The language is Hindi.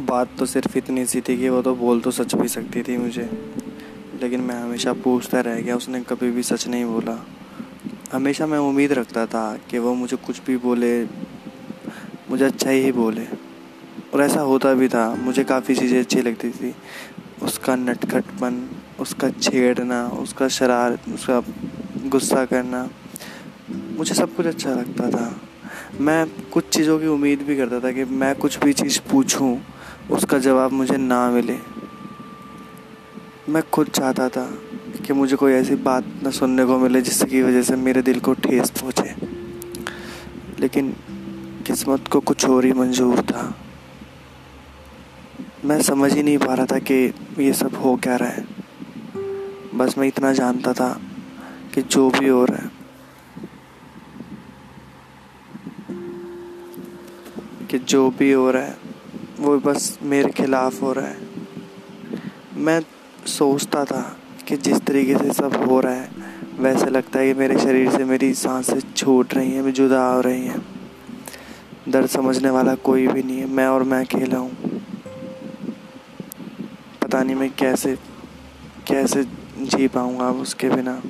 बात तो सिर्फ़ इतनी सी थी कि वो तो बोल तो सच भी सकती थी मुझे। लेकिन मैं हमेशा पूछता रह गया, उसने कभी भी सच नहीं बोला। हमेशा मैं उम्मीद रखता था कि वो मुझे कुछ भी बोले, मुझे अच्छा ही बोले। और ऐसा होता भी था, मुझे काफ़ी चीज़ें अच्छी लगती थी। उसका नटखटपन, उसका छेड़ना, उसका शरार, उसका गुस्सा करना, मुझे सब कुछ अच्छा लगता था। मैं कुछ चीज़ों की उम्मीद भी करता था कि मैं कुछ भी चीज़ पूछूँ उसका जवाब मुझे ना मिले। मैं खुद चाहता था कि मुझे कोई ऐसी बात न सुनने को मिले जिसकी वजह से मेरे दिल को ठेस पहुँचे। लेकिन किस्मत को कुछ और ही मंजूर था। मैं समझ ही नहीं पा रहा था कि ये सब हो क्या रहा है। बस मैं इतना जानता था कि जो भी हो रहा है, कि जो भी हो रहा है वो बस मेरे खिलाफ हो रहा है। मैं सोचता था कि जिस तरीके से सब हो रहा है, वैसे लगता है कि मेरे शरीर से मेरी साँसें छूट रही हैं जुदा हो रही हैं। दर्द समझने वाला कोई भी नहीं है, मैं और मैं अकेला हूँ। पता नहीं मैं कैसे कैसे जी पाऊँगा उसके बिना।